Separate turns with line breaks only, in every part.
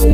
You're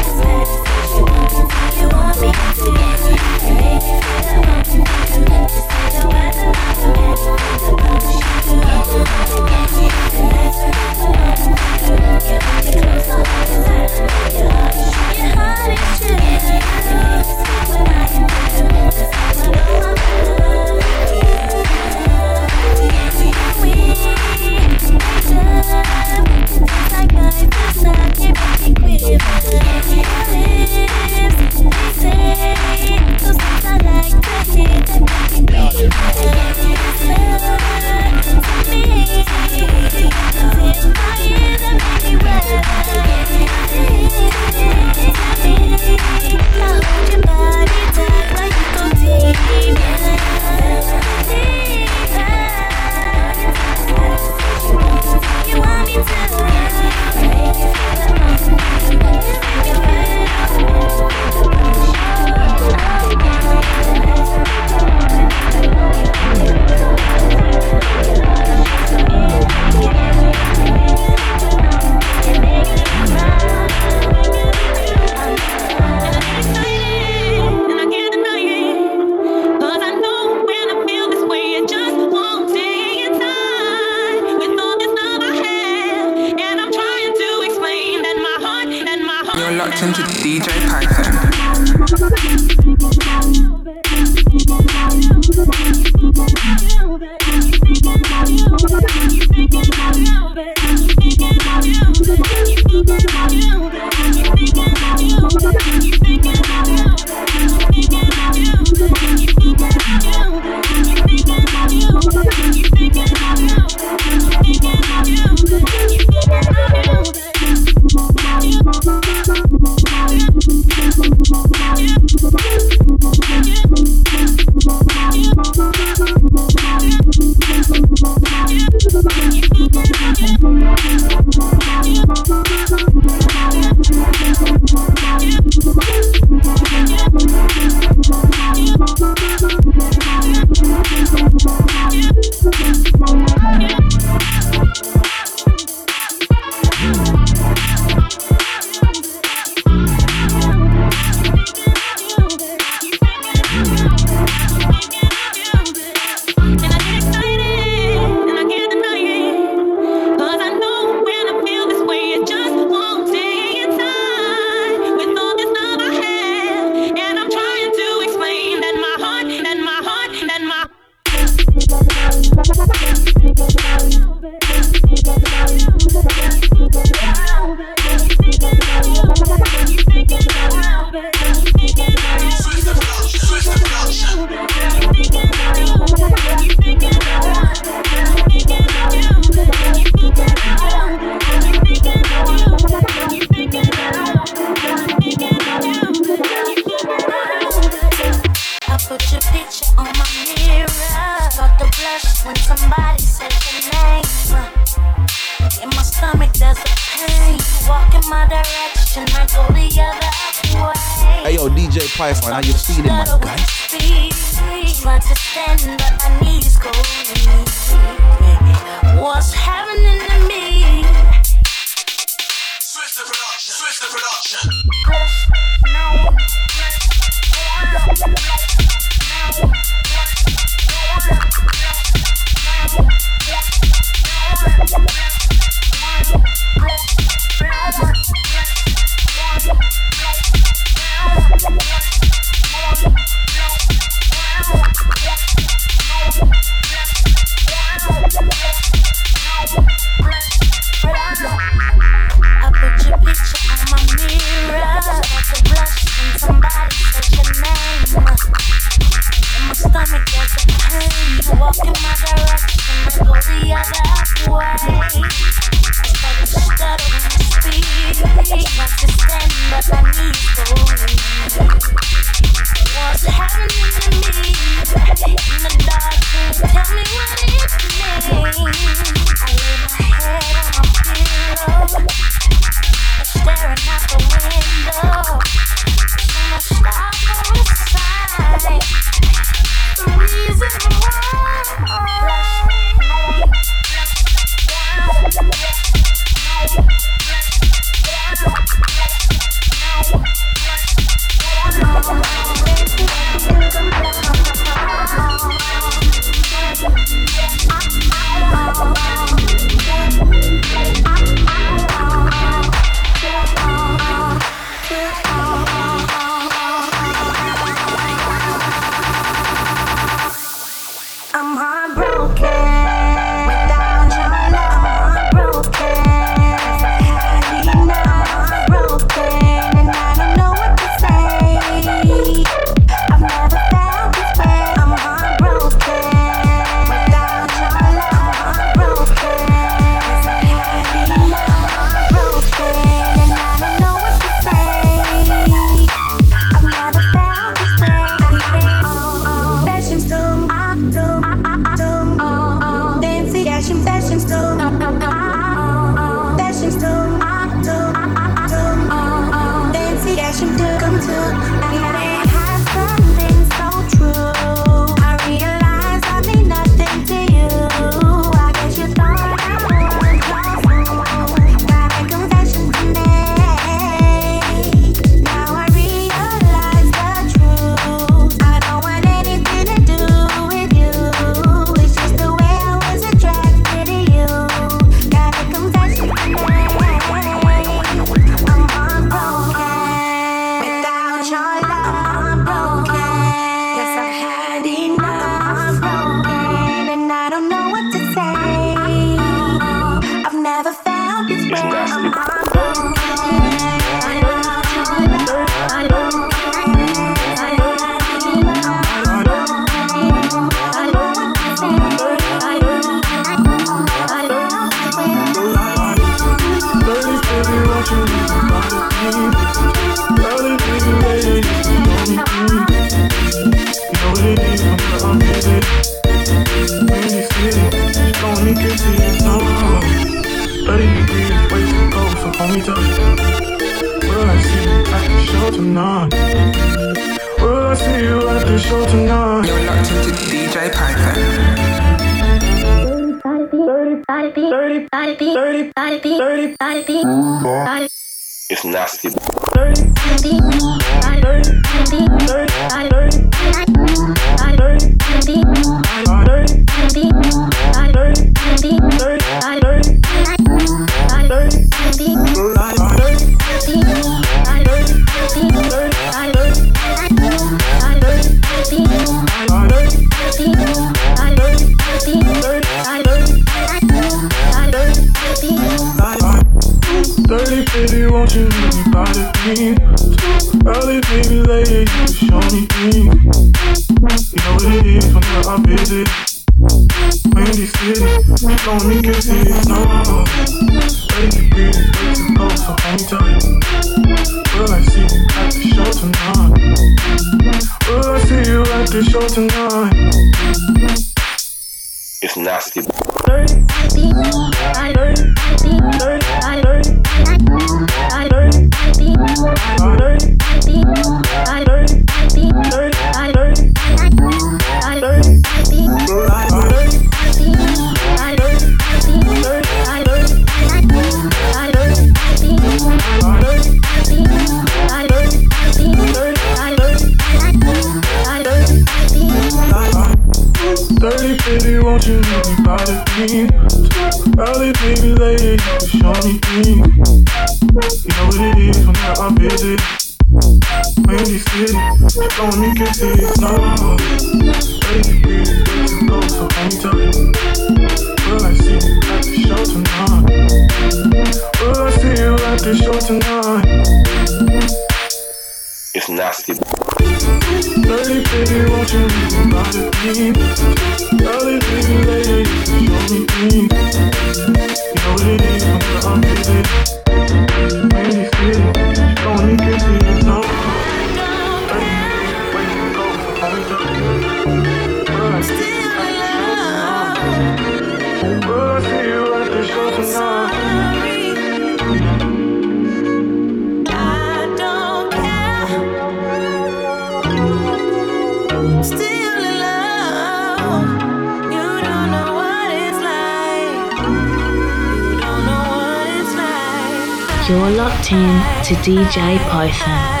Python.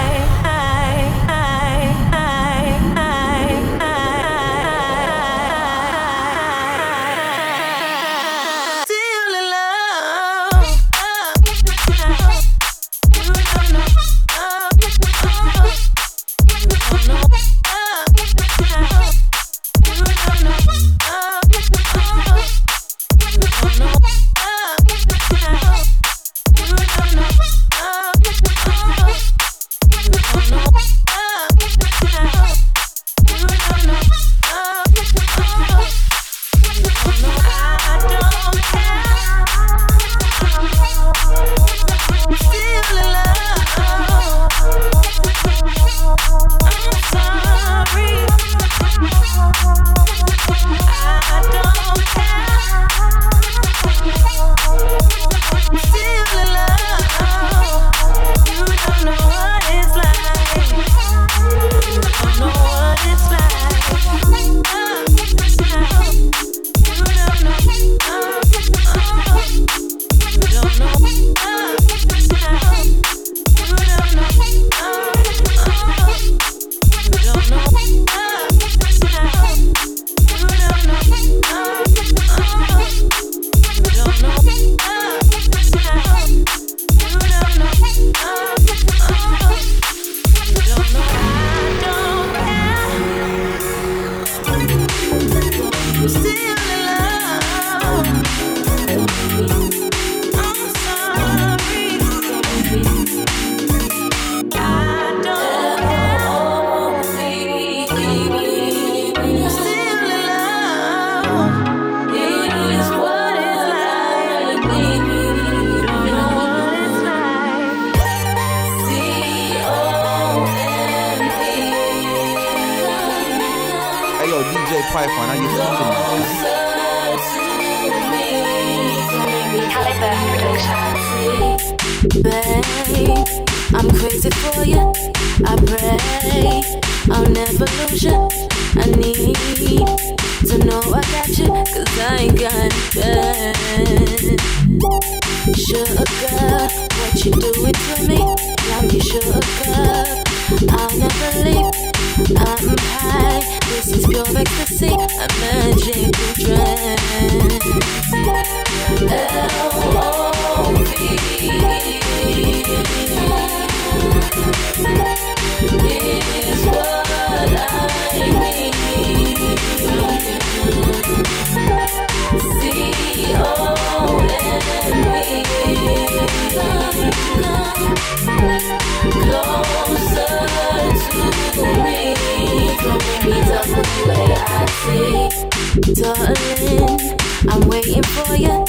Darling, I'm waiting for you,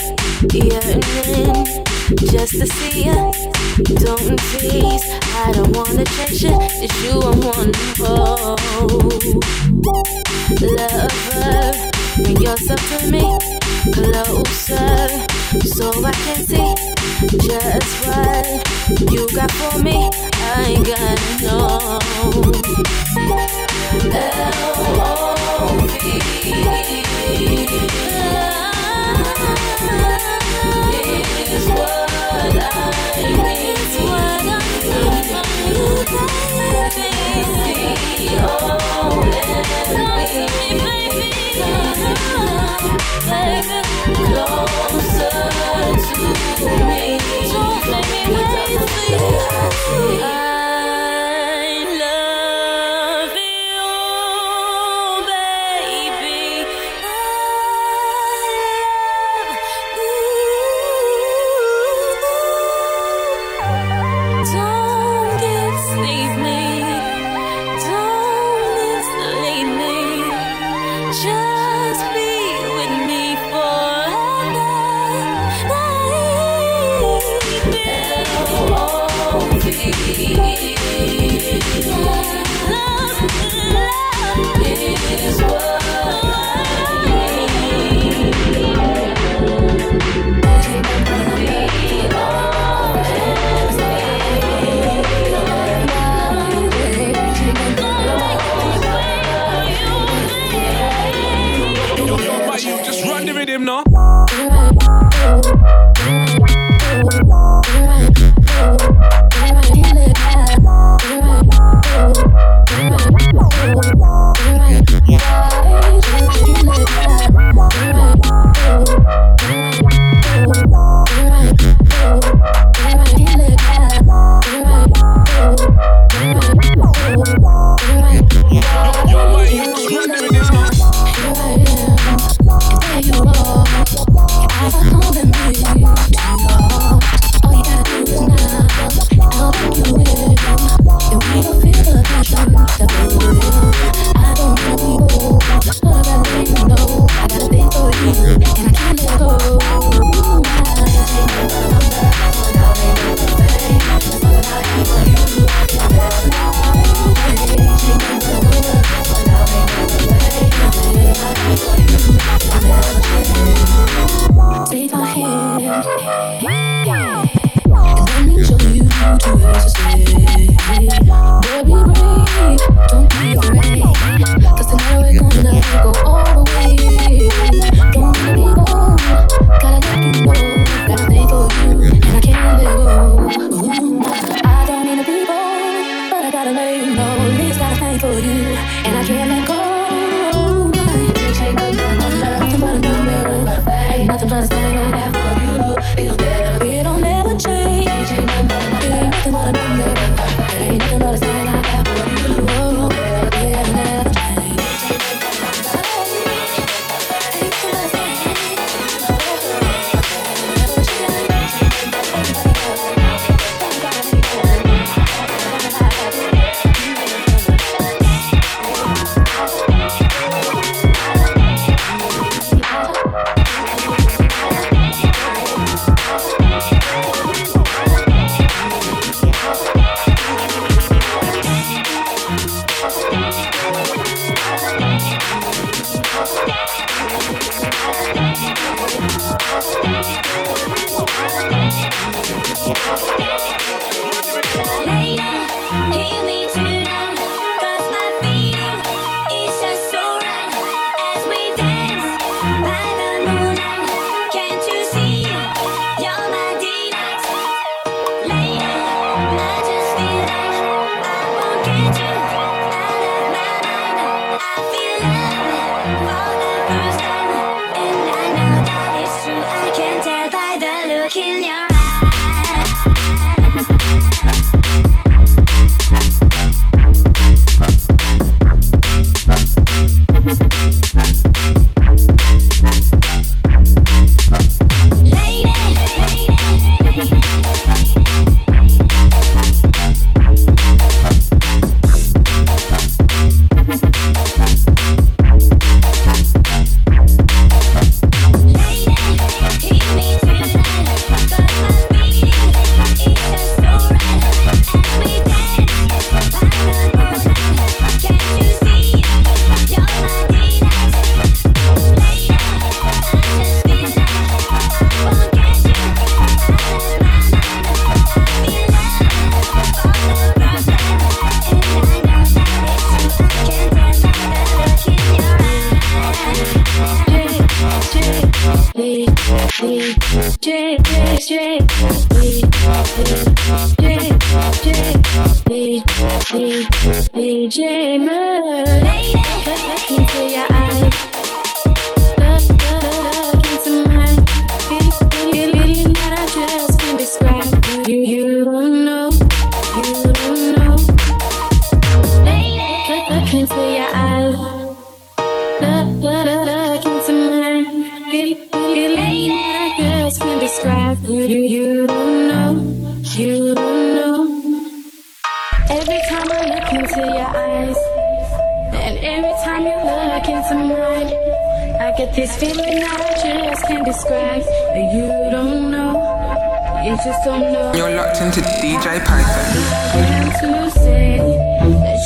yearning just to see you. Don't tease, I don't wanna change it. It's you I'm wanting for. Lover, bring yourself to me closer so I can see just what you got for me. I gotta know. What Closer to me. Don't me wait for you.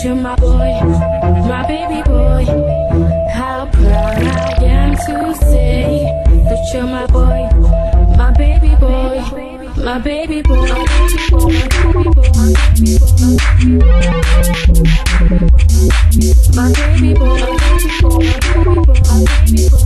You're
my boy, my baby boy. How proud I am to say that you're my boy, my baby boy, my baby boy. My baby boy, my baby boy.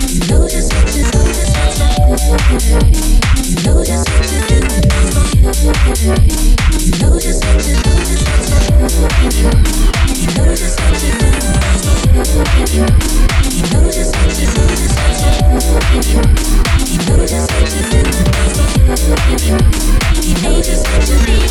Notice what you. need, what you need,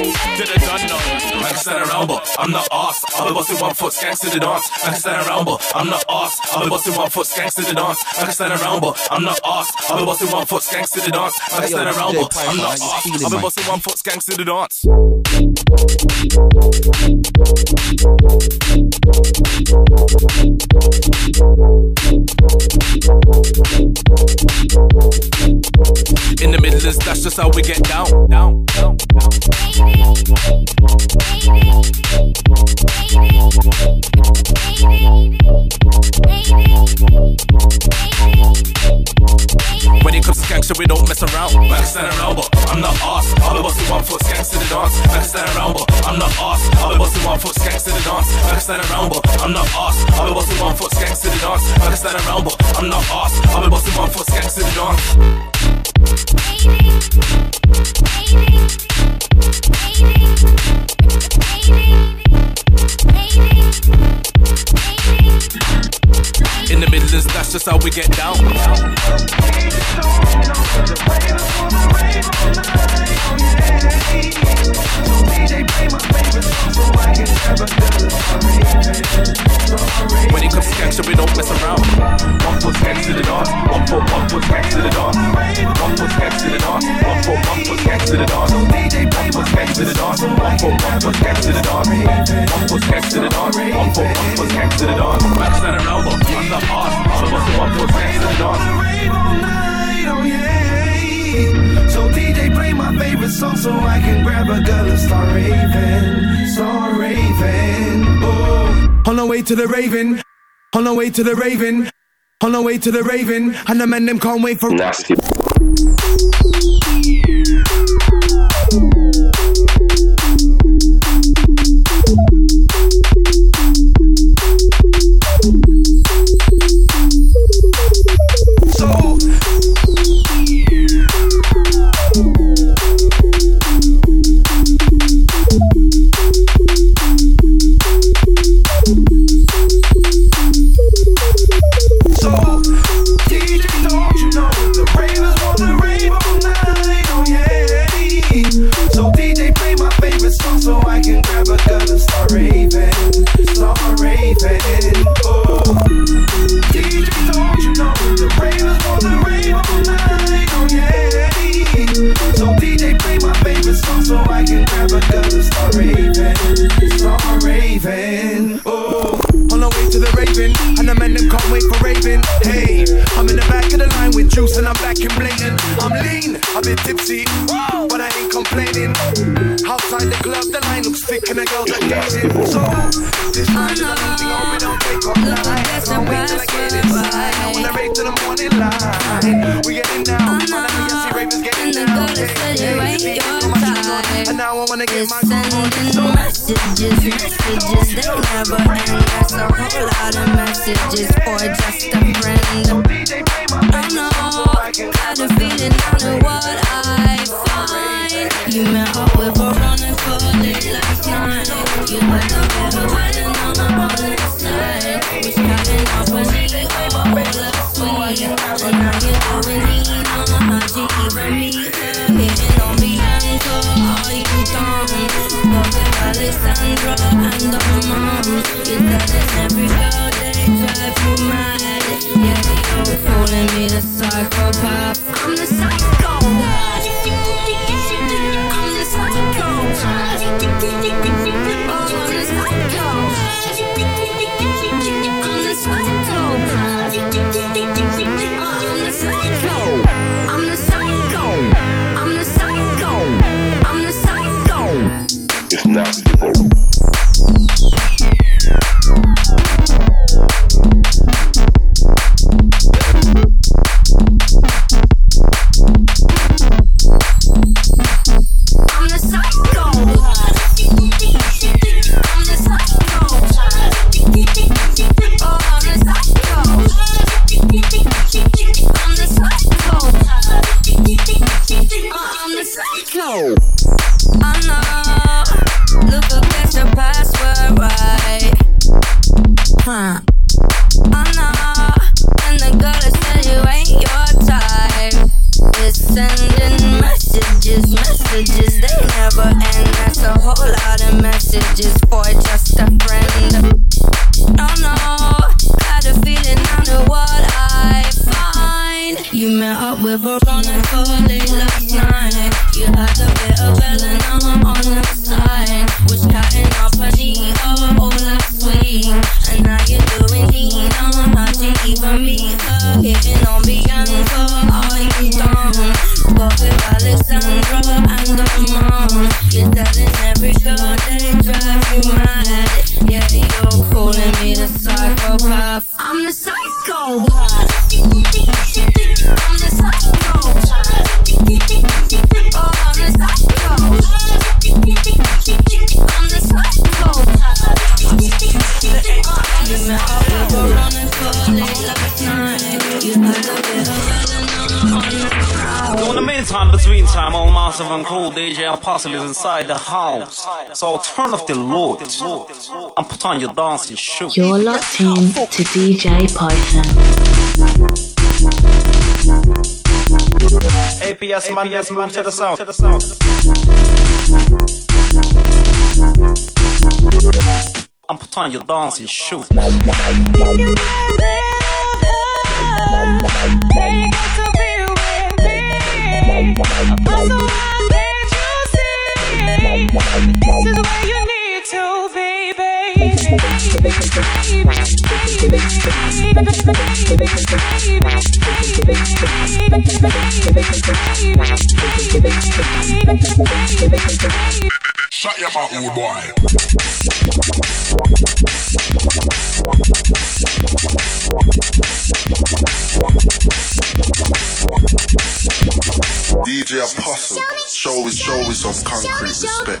Did a done know. I can stand around, but I'm not ass. I'll be busting one foot, skanks to the dance. I can stand around, but I'm not ass. I'll be busting one foot, skanks to the dance. I can stand around, but I'm not ass. I'll be busting one foot, skanks to the dance. I can stand around, but I'm not ass. I'll be busting one foot, skanks to the dance. In the Midlands, that's how we get down, down, down, down. When it comes to gangster, we don't mess around. Around, but I'm not ass. I'll be busting one foot, skanks to the dance. I can stand around, but I'm not ass. I'll be busting one foot, skanks to the dance. I can stand around, but I'm not ass. I'll be busting one foot, skanks to the dance. I can stand around, but I'm not ass. I'll be busting one foot, skanks to the dance. In the Midlands, that's just how we get down. Way to the raven, on the way to the raven, on the way to the raven, and the men them can't wait for nasty. I wanna get my on. Messages, messages, they never end. That's a whole lot
of messages for just a friend. I know, got a feeling I know what I find. You met up with a running for late last night. You Get that in every door that it drives
you mad.
Apostle is inside the house. So turn off the load and put on your dancing shoes.
You're locked in to DJ Python.
APS man, yes, man, to the sound. To the sound. And put on your dancing shoes.
This is where you need to be.
Shut your mouth, old boy. DJ Apostle, show is show is some concrete respect.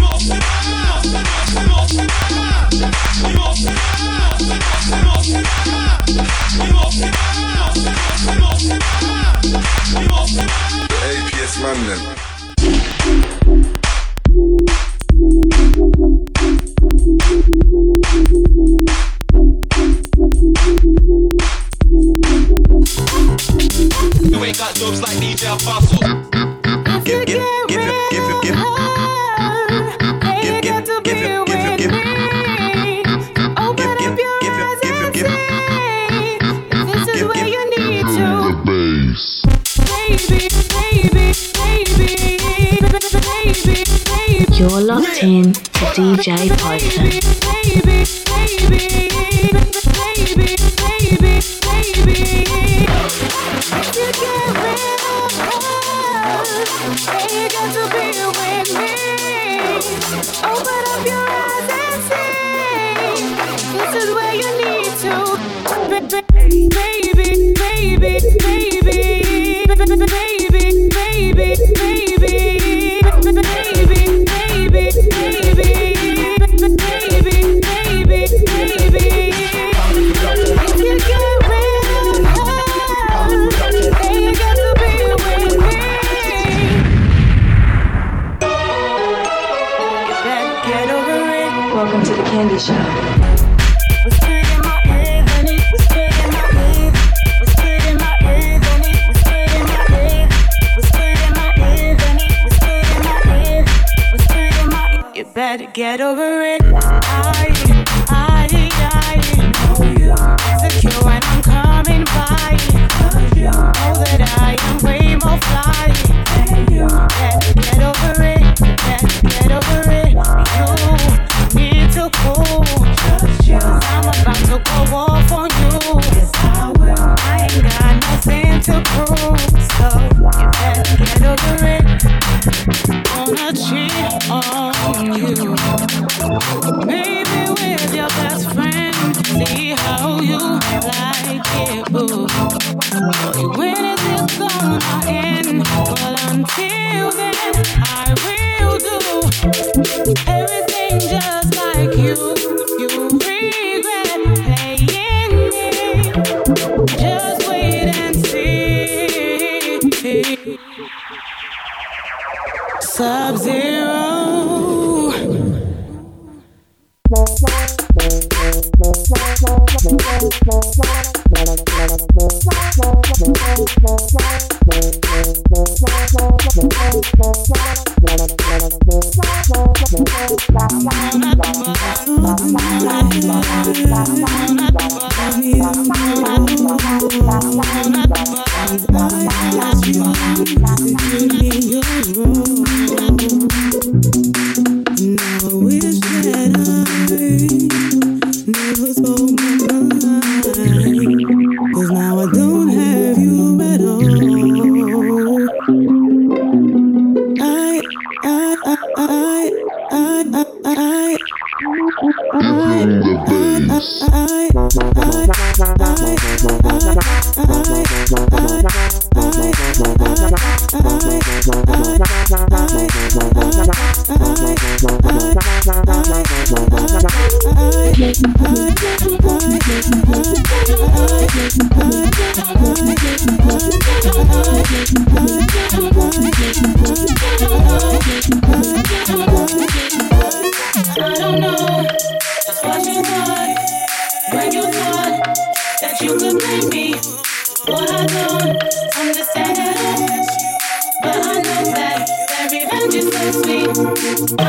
I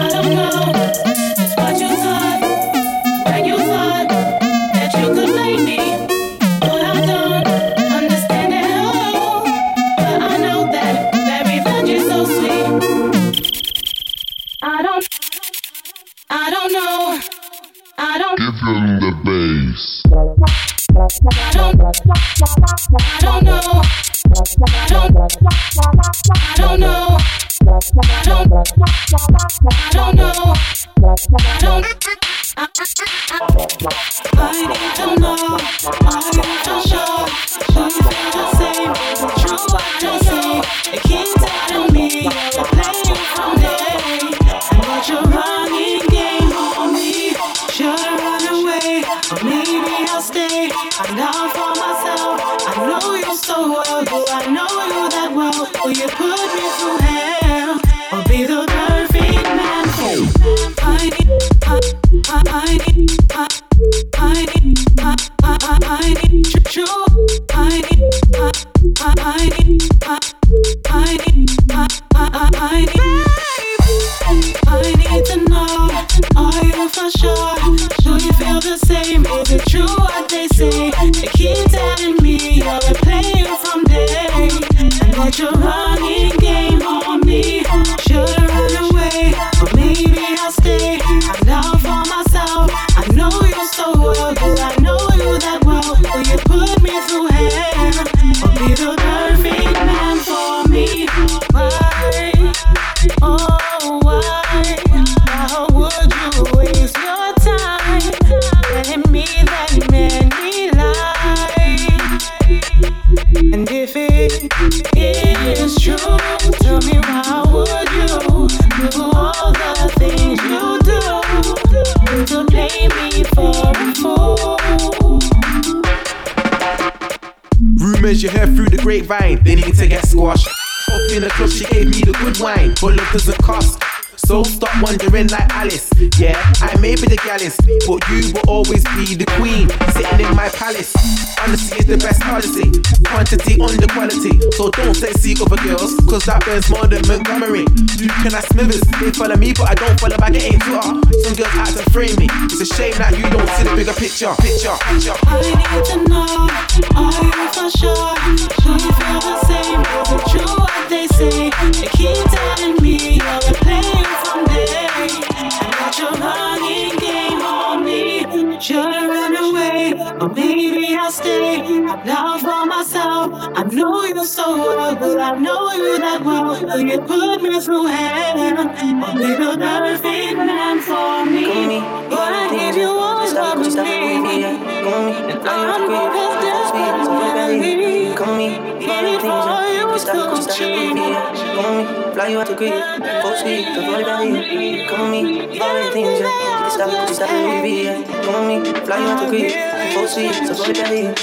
don't know. Measure her through the grapevine, they need to get squashed. Up in the club, she gave me the good wine, but love doesn't cost.
There's more than Montgomery. Duke and I Smithers, they follow me, but I don't follow back, it ain't Twitter. Some girls out to frame me. It's a shame that you don't see the bigger picture. Picture, picture.
I need to know, are you for sure? Do you feel the same? Is it true what they say? They keep telling me oh, you're playing from day. And that you're running game on me. Should I run away? Or maybe I'll stay. I'm down for myself. I know you so well, but I know you that well. You put me through hell. A little perfect man for me. But I give you all of me. And I'm more desperately. Need for you to change.
Fly you out to Greece, full speed, the volley belly. Come on me, all the things, yeah. You can stop, you can stop it, baby, Come on me, fly you out to Greece, full speed, the volley belly. Come on me, all the things, yeah. You can stop, you can stop it, baby. Come on me, fly you out to Greece, full speed, the volley belly.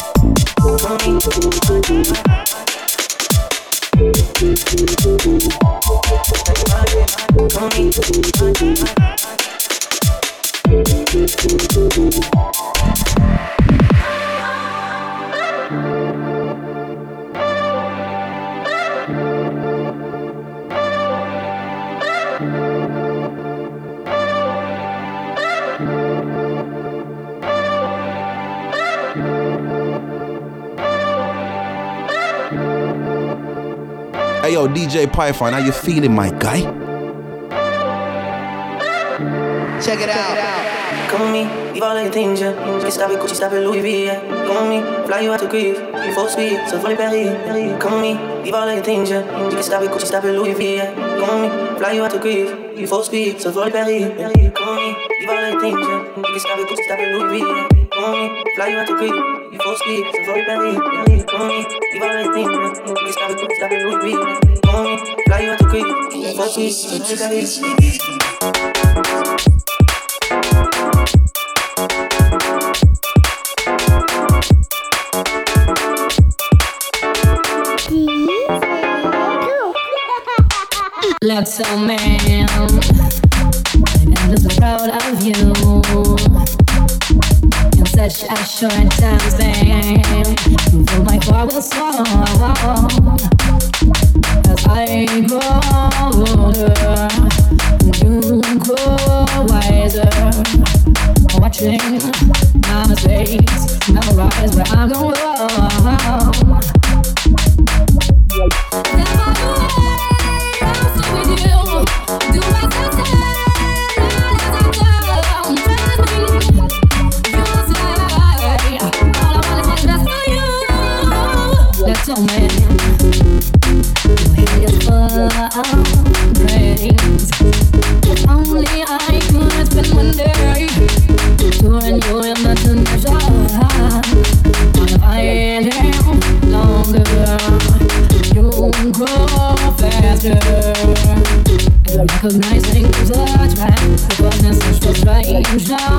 out.
Hey yo, DJ Python, how you feeling, my guy?
Check it out. Come me, leave all your things, yeah. Get stop it, Gucci, stop it, Louis V, yeah. Come me, fly you out to Greece. You full speed, so fully Paris. Come me, leave all your things, yeah. Get stop it, Gucci, stop it, Louis V, yeah. Come me, fly you out to Greece. You full speed, so fully Paris. Come me, leave all your things, yeah. Get stop it, Gucci, stop it, Louis V, yeah. Come me, fly you out to Greece. Full speed, so fully Paris. Come with me, leave all of your things, yeah. Get stop it, stop it, Louis V, yeah. Me, fly you out to Greece. Full speed, so fully
Let's so man, and is proud of you. Such a short time though my heart will swallow. As I grow older, you grow wiser. Watching my mistakes, memorize where I'm going. Let's all man. If only I could spend one day touring you the I am longer, you grow faster. Recognizing the strange now.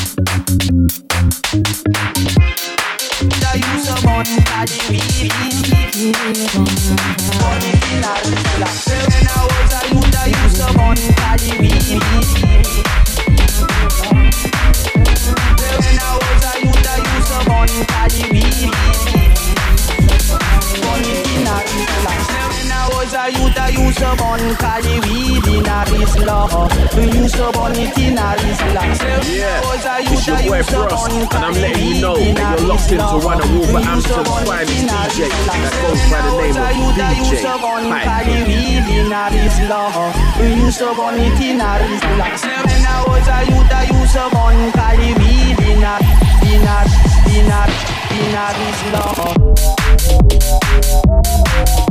you're locked into one of Wolverhampton's finest DJ that goes by the name of DJ
Cali weed in a Rizla We used to bun it in a Rizla When I was a youth I used to bun Cali weed in a in a in a in a Rizla When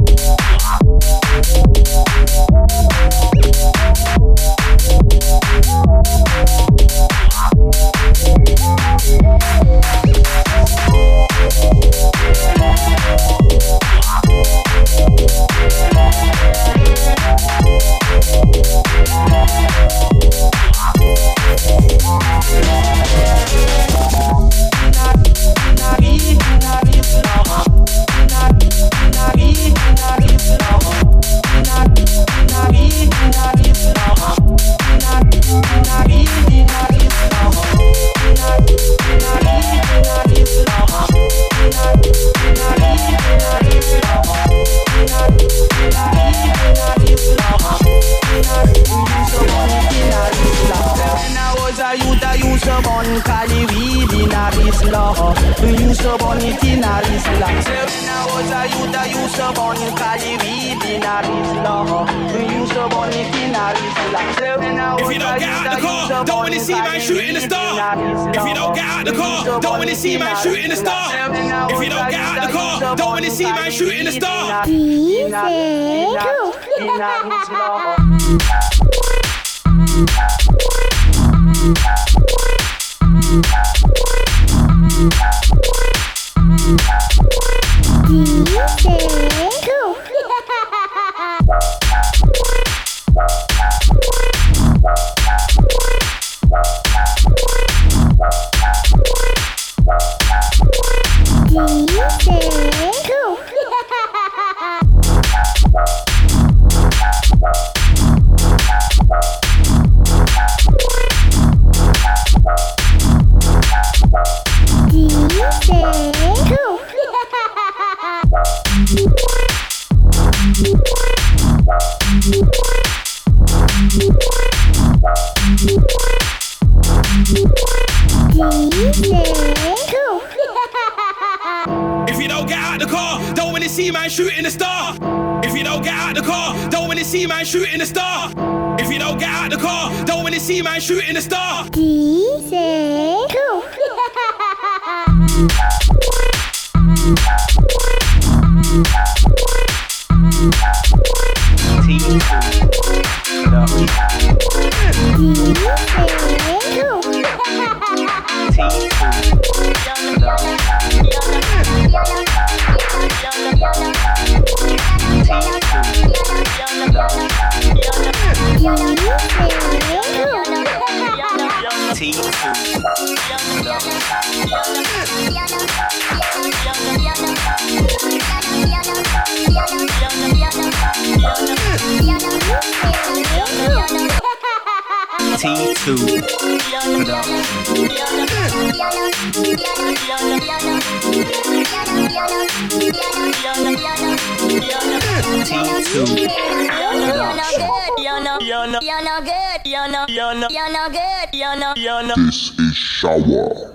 used to bun in a Rizla When I was a youth, I used to bun Cali weed in a Rizla? We used to bun in a Rizla? When I was
If you don't get out the car, don't wanna see man shooting the star. If you don't get out the car, don't wanna see man shooting the star. If you don't get out the car, don't wanna see man shooting the star.
in a
see man shooting the star. If you don't get out the car, don't wanna see man shooting the star.
T2
This is shower.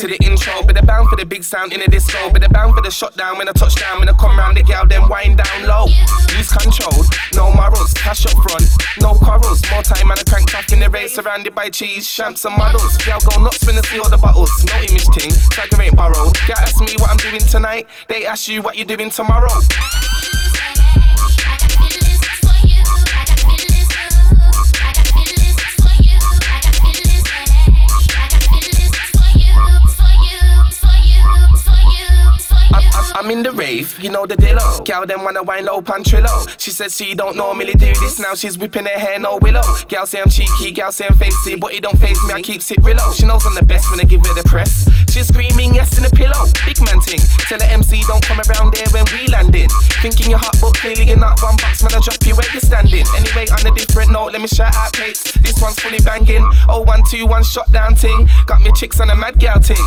To the intro. But they're bound for the big sound in the disco. But they're bound for the shutdown when I touch down. When I come round the gal, then wind down low. Lose control, no morals, cash up front, no corals. More time and I crank off in the race, surrounded by cheese, champs and models. Gal go nuts when they see all the bottles. No image thing, tiger ain't borrowed. Gal ask me what I'm doing tonight, they ask you what you're doing tomorrow. I'm in the rave, you know the deal. Gal them wanna wind low pan trillo. She says she don't normally do this, now she's whipping her hair no willow. Gal say I'm cheeky, gal say I'm facey, but it don't face me, I keep it real. She knows I'm the best when I give her the press. She's screaming yes in the pillow, big man ting. Tell the MC don't come around there when we landing. Thinking you're hot, but clearly you're not. One box man, I drop you where you're standing. Anyway, on a different note, let me shout out Kates. This one's fully banging. Oh one two one shot down ting. Got me chicks on a mad gal ting.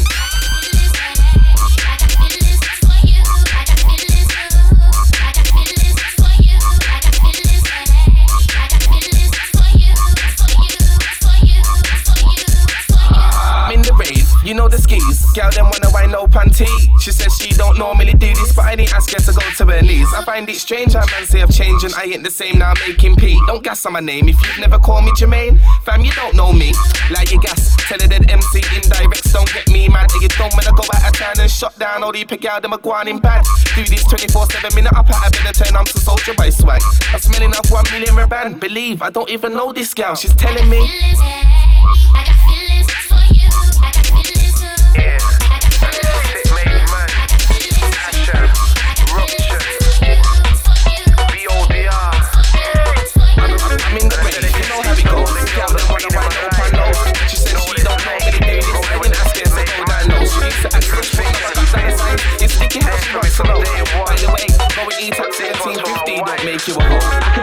You know the skis, girl them wanna wind no panty. She says she don't normally do this, but I didn't ask her to go to her knees. I find it strange how man say I've changed and I ain't the same now making P. Don't gas on my name if you've never called me Jermaine. Fam, you don't know me. Like you gas, tell her that MC indirects don't get me mad. You don't wanna go out of town and shut down all the pick out them a in bad. Do this 24-7 minute up at a bit of turn, I'm to soldier by swag. I'm smelling off one million band. Believe I don't even know this girl, she's telling me. Make you a hoe. I could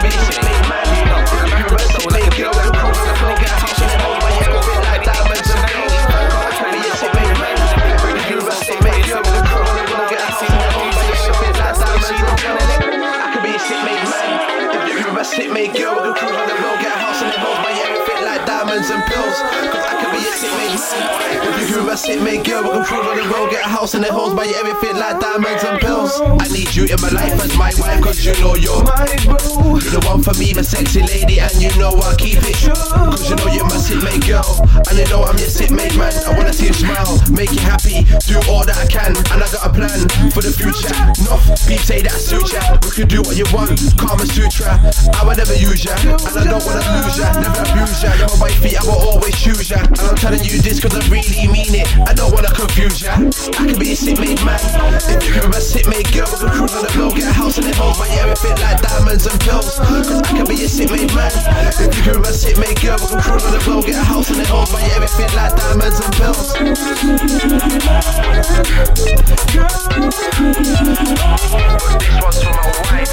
be a shit A shit made girl with a cruise on the road, get a house and it holds my hair fit like diamonds and pills. I need you in my life as my wife, cause you know you're you're the one for me, my sexy lady, and you know I'll keep it true. Cause you know you're my sit mate girl, and you know I'm your mate man. I wanna see you smile, make you happy, do all that I can, and I got a plan for the future. Enough, people say that suits ya. We can do what you want, Kama Sutra. I would never use ya, and I don't wanna lose ya, never abuse ya. You're my wifey, I will always choose ya. And I'm telling you this cause I really mean it, I don't wanna confuse ya. I can be a mate man, if you can be a mate girl, we cruise on the road, get a house and it holds my area fit like diamonds and pills. Cause I can be a sick made man. If you can be a sick made girl, we can cruise on the road, get a house and it holds my everything like diamonds and pills. This one's my wife.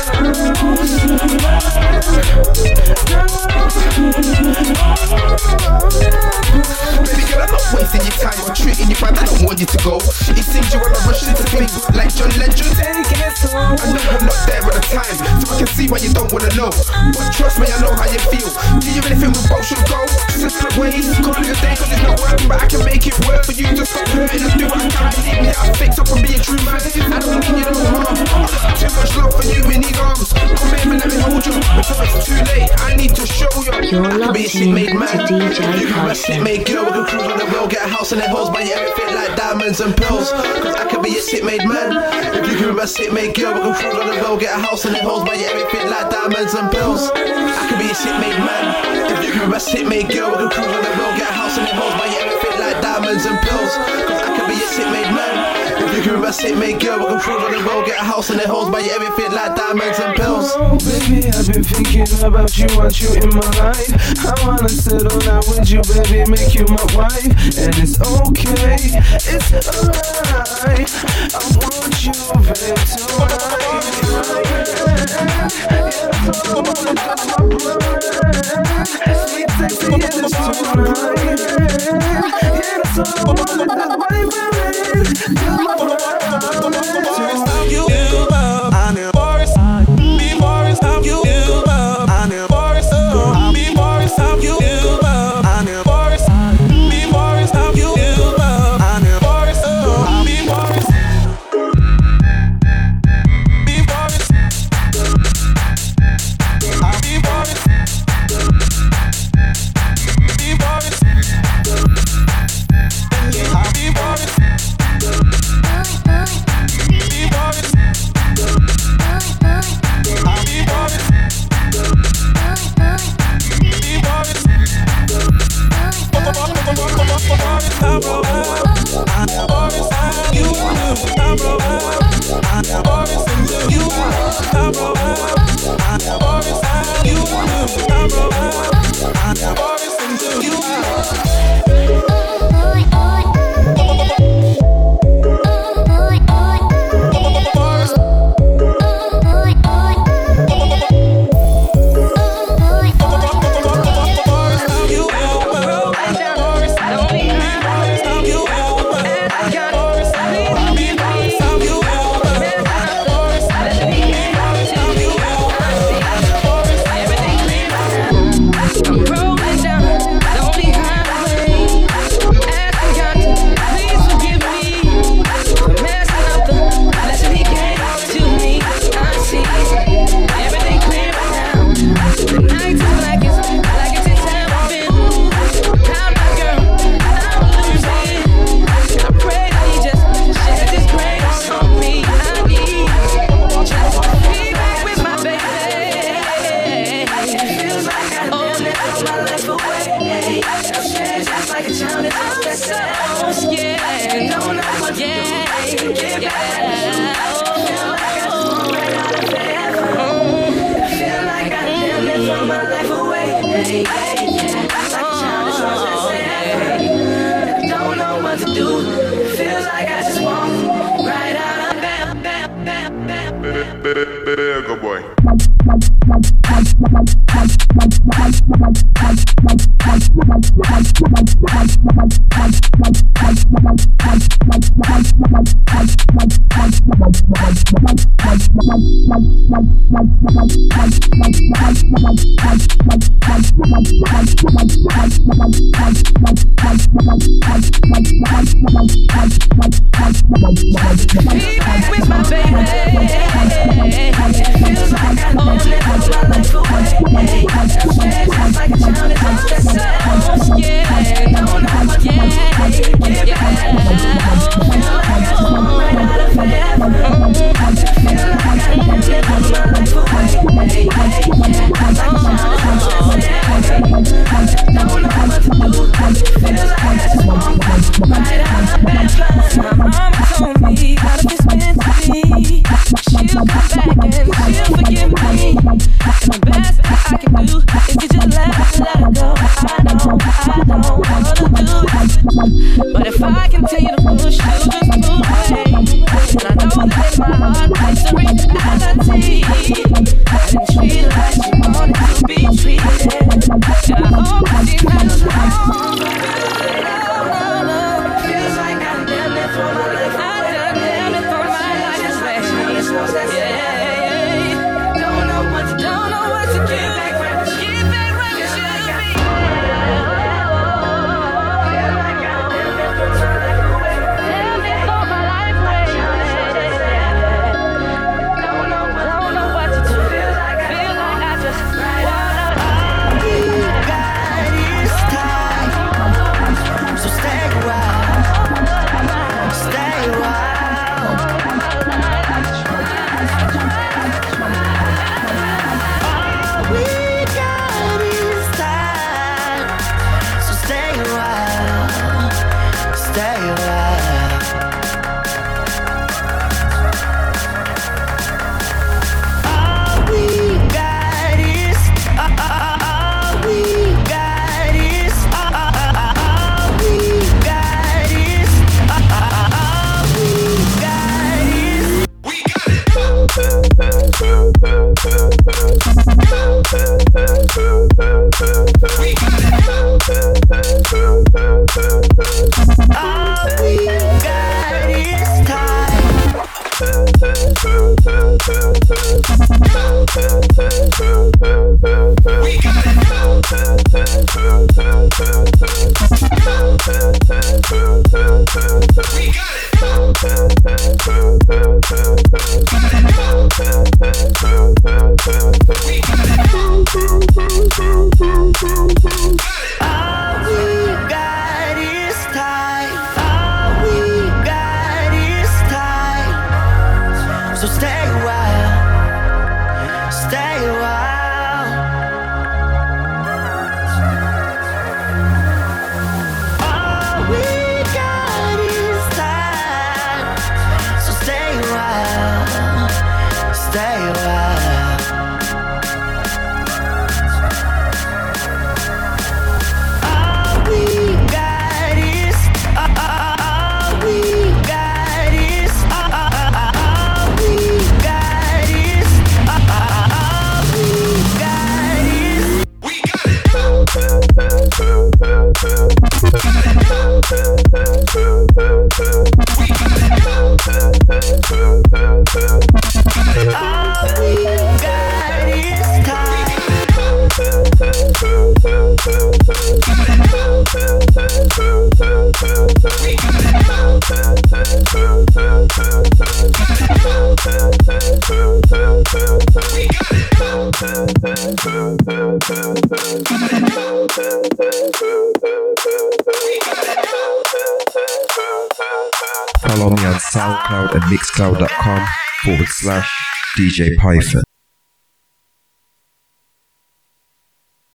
Baby girl, I'm not wasting your time or treating you bad. I don't want you to go. It seems you wanna rush into things like John Legend. I know I'm not there at the time.
so I can see why you don't wanna know. But trust me, I know how you feel. Do you really think we both should go separate ways? Call it a day, cause it's not working, but I can make it work for you to stop hurting and do what I can. Me out, fix up and be a true man. I don't mean you no harm. I got too much love for you in these arms. Come here, man, let me hold you. Before it's too late, I need to show you.
You're
I can be a
in
made man.
to
You can be a
Python.
made girl. We can cruise on the road, get a house and then by your everything like diamonds and pearls. Cause I can be a sick made man. If you can be my sick made girl, we can cruise on the road, get a house and then hoes by your everything like diamonds and pearls. I can be a sick made man. If you can be my sick made girl, we can cruise on the road, get a house and then hoes by your everything like diamonds and pearls. Cause I can be a sick made man. If you can a sick made girl, we can cruise on the road, get a house and then hoes by your everything like diamonds and pearls.
Baby, I've been thinking about you, want you in my life. I wanna settle down with you, baby, make you my wife. And it's okay, it's alright. I want you, babe, tonight. Sweet, sexy, and it's tonight. All I wanna do, baby. You're bride.
You up, I know Boris. Before it's you
with my baby.
Mixcloud.com forward slash DJ Python.